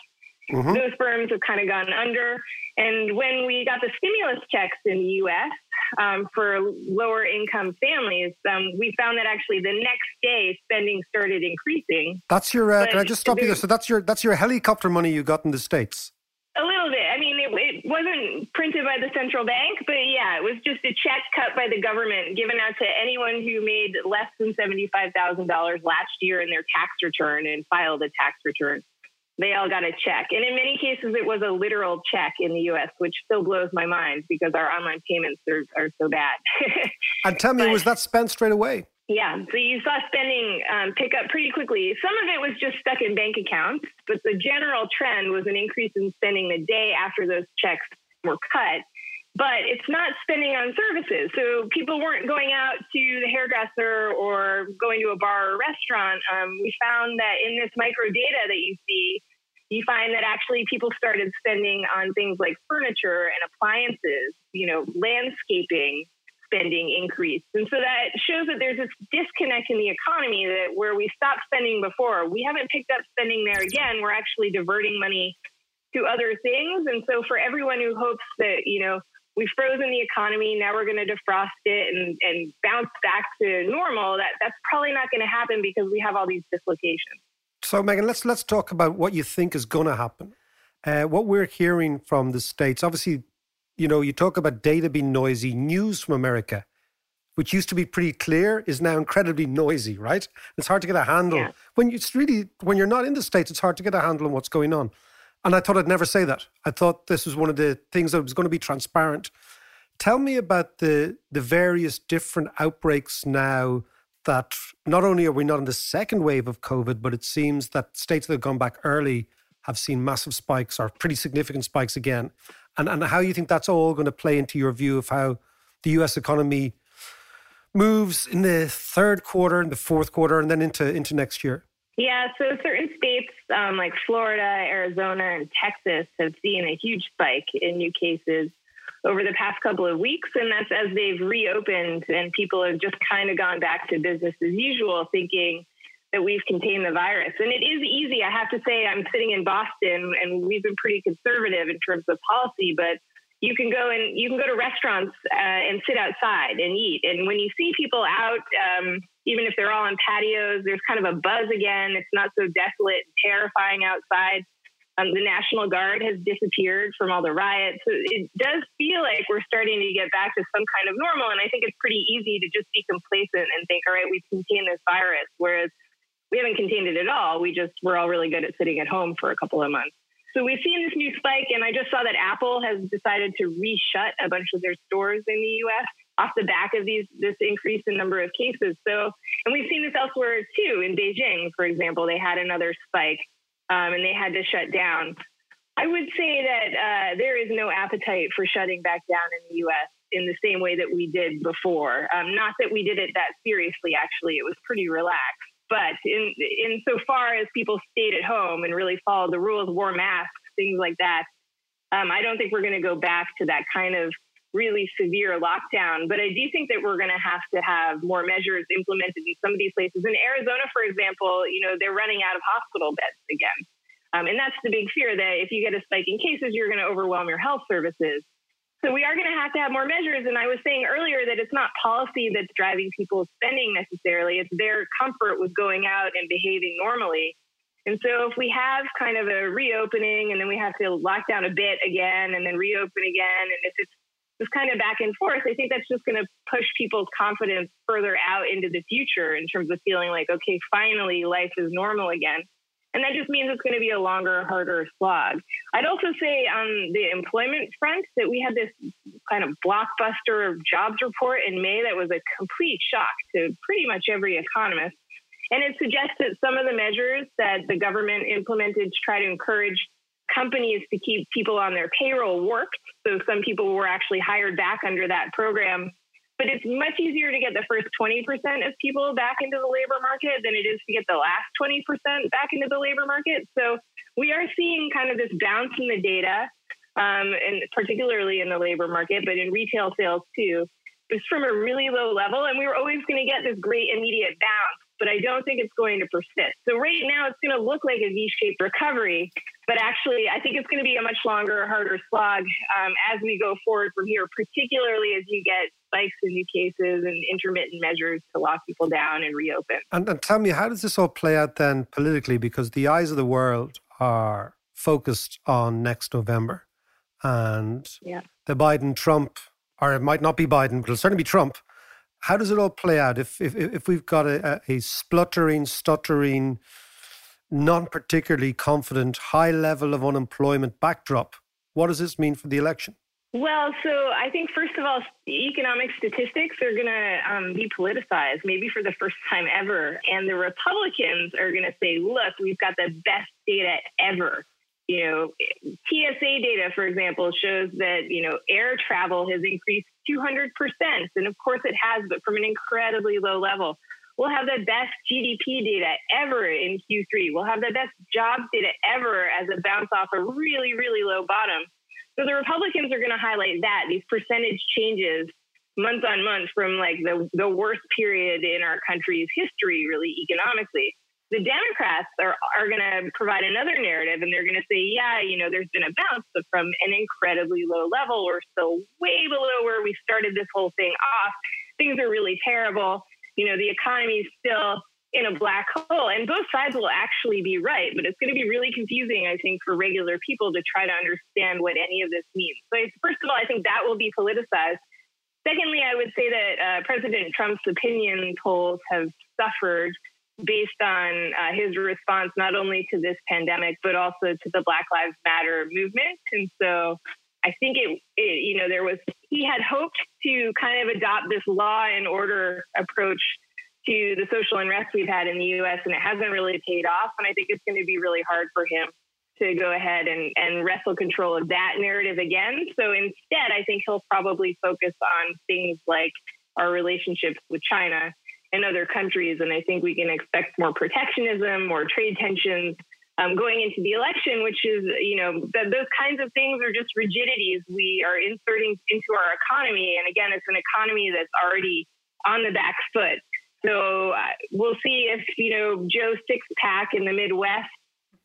Mm-hmm. Those firms have kind of gone under. And when we got the stimulus checks in the U.S. Um, for lower income families, um, we found that actually the next day spending started increasing. That's your. Uh, can I just stop you there? So that's your that's your helicopter money you got in the states. A little bit. I mean, it, it wasn't printed by the central bank, but yeah, it was just a check cut by the government given out to anyone who made less than $75,000 last year in their tax return and filed a tax return. They all got a check. And in many cases, it was a literal check in the US, which still blows my mind because our online payments are, are so bad. And tell me, was that spent straight away? Yeah, so you saw spending um, pick up pretty quickly. Some of it was just stuck in bank accounts, but the general trend was an increase in spending the day after those checks were cut but it's not spending on services. So people weren't going out to the hairdresser or going to a bar or restaurant. Um, we found that in this micro data that you see, you find that actually people started spending on things like furniture and appliances, you know, landscaping spending increased. And so that shows that there's this disconnect in the economy that where we stopped spending before, we haven't picked up spending there again. We're actually diverting money to other things. And so for everyone who hopes that, you know, we've frozen the economy, now we're going to defrost it and, and bounce back to normal, that, that's probably not going to happen because we have all these dislocations. So, Megan, let's let's talk about what you think is going to happen. Uh, what we're hearing from the states, obviously, you know, you talk about data being noisy. News from America, which used to be pretty clear, is now incredibly noisy. Right? It's hard to get a handle yeah. when it's really when you're not in the states. It's hard to get a handle on what's going on. And I thought I'd never say that. I thought this was one of the things that was going to be transparent. Tell me about the the various different outbreaks now that not only are we not in the second wave of COVID, but it seems that states that have gone back early have seen massive spikes or pretty significant spikes again. And, and how you think that's all going to play into your view of how the US economy moves in the third quarter and the fourth quarter and then into, into next year? Yeah, so certain states um, like Florida, Arizona, and Texas have seen a huge spike in new cases over the past couple of weeks. And that's as they've reopened and people have just kind of gone back to business as usual, thinking that we've contained the virus. And it is easy. I have to say, I'm sitting in Boston and we've been pretty conservative in terms of policy, but you can go and you can go to restaurants uh, and sit outside and eat. And when you see people out, um, even if they're all on patios, there's kind of a buzz again. It's not so desolate and terrifying outside. Um, the National Guard has disappeared from all the riots. So it does feel like we're starting to get back to some kind of normal. And I think it's pretty easy to just be complacent and think, all right, we've contained this virus. Whereas we haven't contained it at all. We just, we're all really good at sitting at home for a couple of months. So we've seen this new spike, and I just saw that Apple has decided to reshut a bunch of their stores in the U.S. off the back of these this increase in number of cases. So, and we've seen this elsewhere too. In Beijing, for example, they had another spike um, and they had to shut down. I would say that uh, there is no appetite for shutting back down in the U.S. in the same way that we did before. Um, not that we did it that seriously. Actually, it was pretty relaxed. But in in so far as people stayed at home and really followed the rules, wore masks, things like that, um, I don't think we're going to go back to that kind of really severe lockdown. But I do think that we're going to have to have more measures implemented in some of these places. In Arizona, for example, you know, they're running out of hospital beds again. Um, and that's the big fear that if you get a spike in cases, you're going to overwhelm your health services. So we are going to have to have more measures. And I was saying earlier that it's not policy that's driving people's spending necessarily. It's their comfort with going out and behaving normally. And so if we have kind of a reopening and then we have to lock down a bit again and then reopen again, and if it's just kind of back and forth, I think that's just going to push people's confidence further out into the future in terms of feeling like, okay, finally life is normal again. And that just means it's going to be a longer, harder slog. I'd also say on the employment front that we had this kind of blockbuster jobs report in May that was a complete shock to pretty much every economist. And it suggests that some of the measures that the government implemented to try to encourage companies to keep people on their payroll worked. So some people were actually hired back under that program. But it's much easier to get the first 20% of people back into the labor market than it is to get the last 20% back into the labor market. So we are seeing kind of this bounce in the data, um, and particularly in the labor market, but in retail sales too. It's from a really low level, and we were always going to get this great immediate bounce but I don't think it's going to persist. So right now, it's going to look like a V-shaped recovery, but actually, I think it's going to be a much longer, harder slog um, as we go forward from here, particularly as you get spikes in new cases and intermittent measures to lock people down and reopen. And, and tell me, how does this all play out then politically? Because the eyes of the world are focused on next November, and yeah. the Biden Trump, or it might not be Biden, but it'll certainly be Trump how does it all play out if if, if we've got a, a spluttering, stuttering, not particularly confident, high level of unemployment backdrop? What does this mean for the election? Well, so I think first of all, economic statistics are going to um, be politicized, maybe for the first time ever, and the Republicans are going to say, "Look, we've got the best data ever." you know, TSA data, for example, shows that, you know, air travel has increased 200%. And of course it has, but from an incredibly low level. We'll have the best GDP data ever in Q3. We'll have the best jobs data ever as a bounce off a really, really low bottom. So the Republicans are going to highlight that, these percentage changes month on month from like the, the worst period in our country's history, really economically the Democrats are, are going to provide another narrative and they're going to say, yeah, you know, there's been a bounce, but from an incredibly low level, we're still way below where we started this whole thing off. Things are really terrible. You know, the economy is still in a black hole. And both sides will actually be right, but it's going to be really confusing, I think, for regular people to try to understand what any of this means. So, first of all, I think that will be politicized. Secondly, I would say that uh, President Trump's opinion polls have suffered based on uh, his response not only to this pandemic but also to the Black Lives Matter movement. And so I think it, it, you know, there was he had hoped to kind of adopt this law and order approach to the social unrest we've had in the U.S. and it hasn't really paid off. And I think it's going to be really hard for him to go ahead and, and wrestle control of that narrative again. So instead, I think he'll probably focus on things like our relationships with China in other countries. And I think we can expect more protectionism, more trade tensions um, going into the election, which is, you know, th- those kinds of things are just rigidities we are inserting into our economy. And again, it's an economy that's already on the back foot. So uh, we'll see if, you know, Joe Sixpack in the Midwest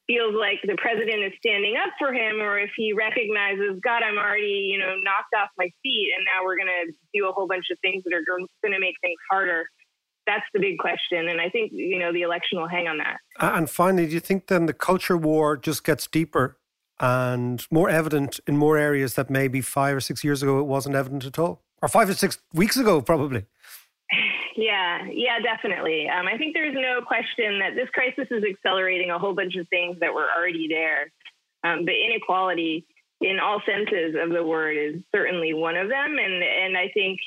feels like the president is standing up for him or if he recognizes, God, I'm already, you know, knocked off my feet and now we're going to do a whole bunch of things that are going to make things harder that's the big question. And I think, you know, the election will hang on that. And finally, do you think then the culture war just gets deeper and more evident in more areas that maybe five or six years ago it wasn't evident at all? Or five or six weeks ago, probably? Yeah, yeah, definitely. Um, I think there's no question that this crisis is accelerating a whole bunch of things that were already there. Um, but inequality, in all senses of the word, is certainly one of them. And and I think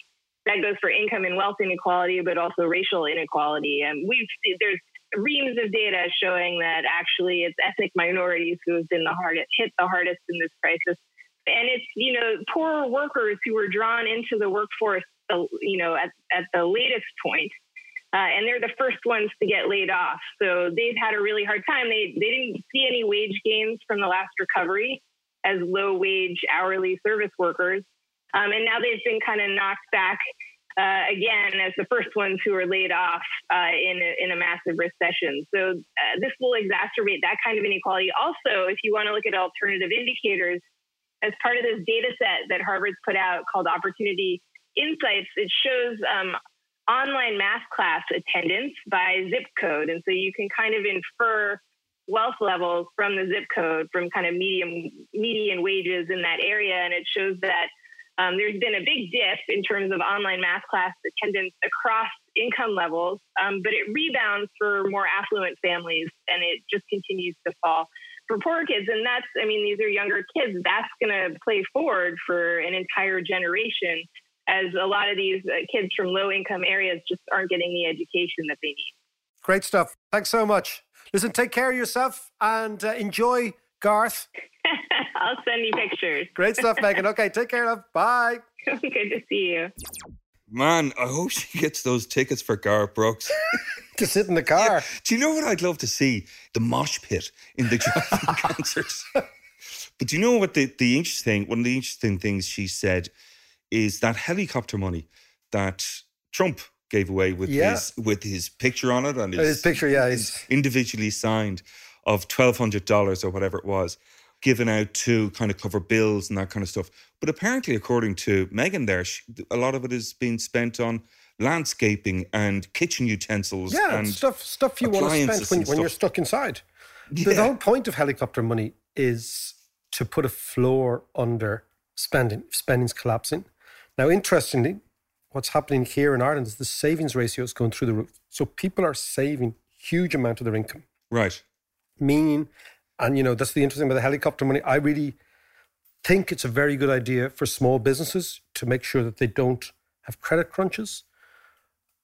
that goes for income and wealth inequality, but also racial inequality. And we've there's reams of data showing that actually it's ethnic minorities who have been the hardest hit the hardest in this crisis. And it's you know poor workers who were drawn into the workforce, you know, at, at the latest point. Uh, and they're the first ones to get laid off. So they've had a really hard time. They they didn't see any wage gains from the last recovery as low wage hourly service workers. Um, and now they've been kind of knocked back uh, again as the first ones who are laid off uh, in, a, in a massive recession. So uh, this will exacerbate that kind of inequality. Also, if you want to look at alternative indicators, as part of this data set that Harvard's put out called Opportunity Insights, it shows um, online math class attendance by zip code. And so you can kind of infer wealth levels from the zip code, from kind of medium median wages in that area. And it shows that um, there's been a big dip in terms of online math class attendance across income levels, um, but it rebounds for more affluent families and it just continues to fall for poor kids. And that's, I mean, these are younger kids. That's going to play forward for an entire generation as a lot of these uh, kids from low income areas just aren't getting the education that they need. Great stuff. Thanks so much. Listen, take care of yourself and uh, enjoy Garth. I'll send you pictures. Great stuff, Megan. Okay, take care, love. Bye. Good to see you. Man, I hope she gets those tickets for Garth Brooks. to sit in the car. Yeah. Do you know what I'd love to see? The mosh pit in the driving concerts. But do you know what the, the interesting one of the interesting things she said is that helicopter money that Trump gave away with yeah. his with his picture on it and his, his picture, yeah, he's individually signed of twelve hundred dollars or whatever it was given out to kind of cover bills and that kind of stuff. But apparently, according to Megan, there she, a lot of it is being spent on landscaping and kitchen utensils. Yeah, and stuff stuff you want to spend when, when you're stuck inside. Yeah. The whole point of helicopter money is to put a floor under spending. Spending's collapsing. Now, interestingly, what's happening here in Ireland is the savings ratio is going through the roof. So people are saving huge amount of their income. Right. Meaning and, you know, that's the interesting about the helicopter money. I really think it's a very good idea for small businesses to make sure that they don't have credit crunches.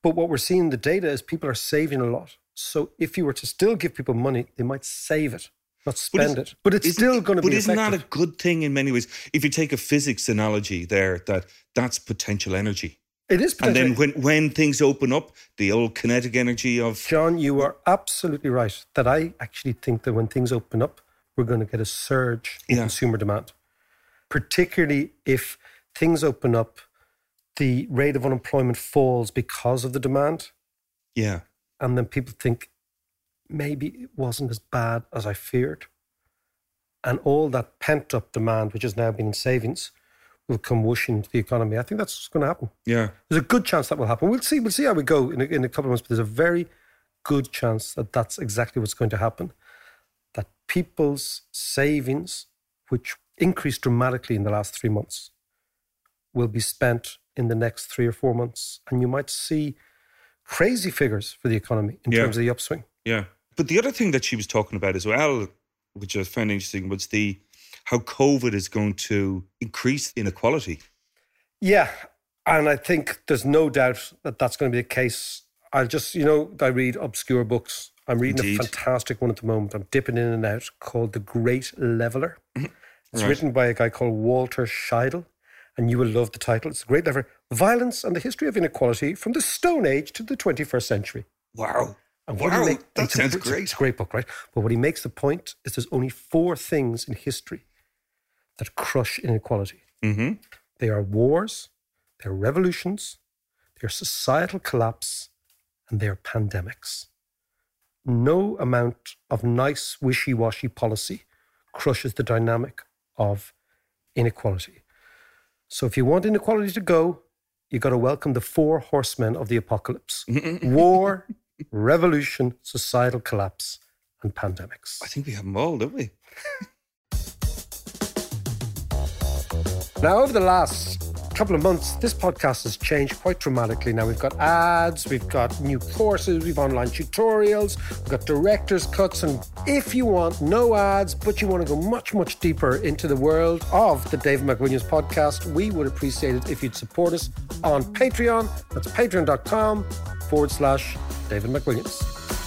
But what we're seeing in the data is people are saving a lot. So if you were to still give people money, they might save it. not spend it. But it's still going to be. But isn't that a good thing in many ways? If you take a physics analogy there, that that's potential energy. It is And then when, when things open up, the old kinetic energy of John, you are absolutely right that I actually think that when things open up, we're going to get a surge in Yeah. consumer demand. Particularly if things open up, the rate of unemployment falls because of the demand. yeah, And then people think maybe it wasn't as bad as I feared. And all that pent up demand, which has now been in savings, will come whooshing into the economy. I think that's going to happen. yeah. There's a good chance that will happen. We'll see. We'll see how we go in a, in a couple of months. But there's a very good chance that that's exactly what's going to happen. That people's savings, which increased dramatically in the last three months, will be spent in the next three or four months, and you might see crazy figures for the economy in Yeah. terms of the upswing. Yeah. But the other thing that she was talking about as well, which I found interesting, was the how COVID is going to increase inequality. Yeah, and I think there's no doubt that that's going to be the case. I'll just, you know, I read obscure books. I'm reading Indeed. a fantastic one at the moment. I'm dipping in and out called The Great Leveler. Mm-hmm. It's Right. written by a guy called Walter Scheidel, and you will love the title. It's a great leveler Violence and the History of Inequality from the Stone Age to the 21st Century. Wow. And what Wow, make- that sounds a- great. It's a great book, right? But what he makes the point is there's only four things in history that crush inequality. Mm-hmm. They are wars, they're revolutions, they're societal collapse, and they're pandemics. No amount of nice, wishy washy policy crushes the dynamic of inequality. So if you want inequality to go, you've got to welcome the four horsemen of the apocalypse war, revolution, societal collapse, and pandemics. I think we have them all, don't we? Now, over the last couple of months, this podcast has changed quite dramatically. Now, we've got ads, we've got new courses, we've online tutorials, we've got director's cuts. And if you want no ads, but you want to go much, much deeper into the world of the David McWilliams podcast, we would appreciate it if you'd support us on Patreon. That's patreon.com forward slash David McWilliams.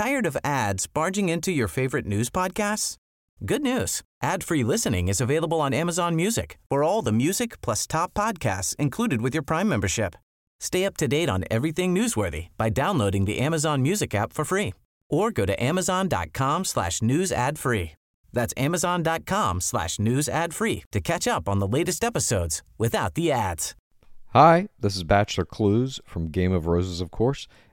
Tired of ads barging into your favorite news podcasts? Good news. Ad-free listening is available on Amazon Music for all the music plus top podcasts included with your Prime membership. Stay up to date on everything newsworthy by downloading the Amazon Music app for free or go to amazon.com slash news ad free. That's amazon.com slash news ad free to catch up on the latest episodes without the ads. Hi, this is Bachelor Clues from Game of Roses, of course,